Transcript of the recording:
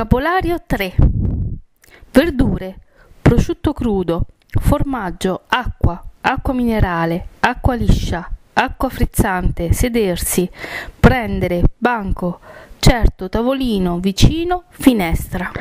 Vocabolario 3 Verdure, prosciutto crudo, formaggio, acqua, acqua minerale, acqua liscia, acqua frizzante, sedersi, prendere, banco, certo, tavolino, vicino, finestra.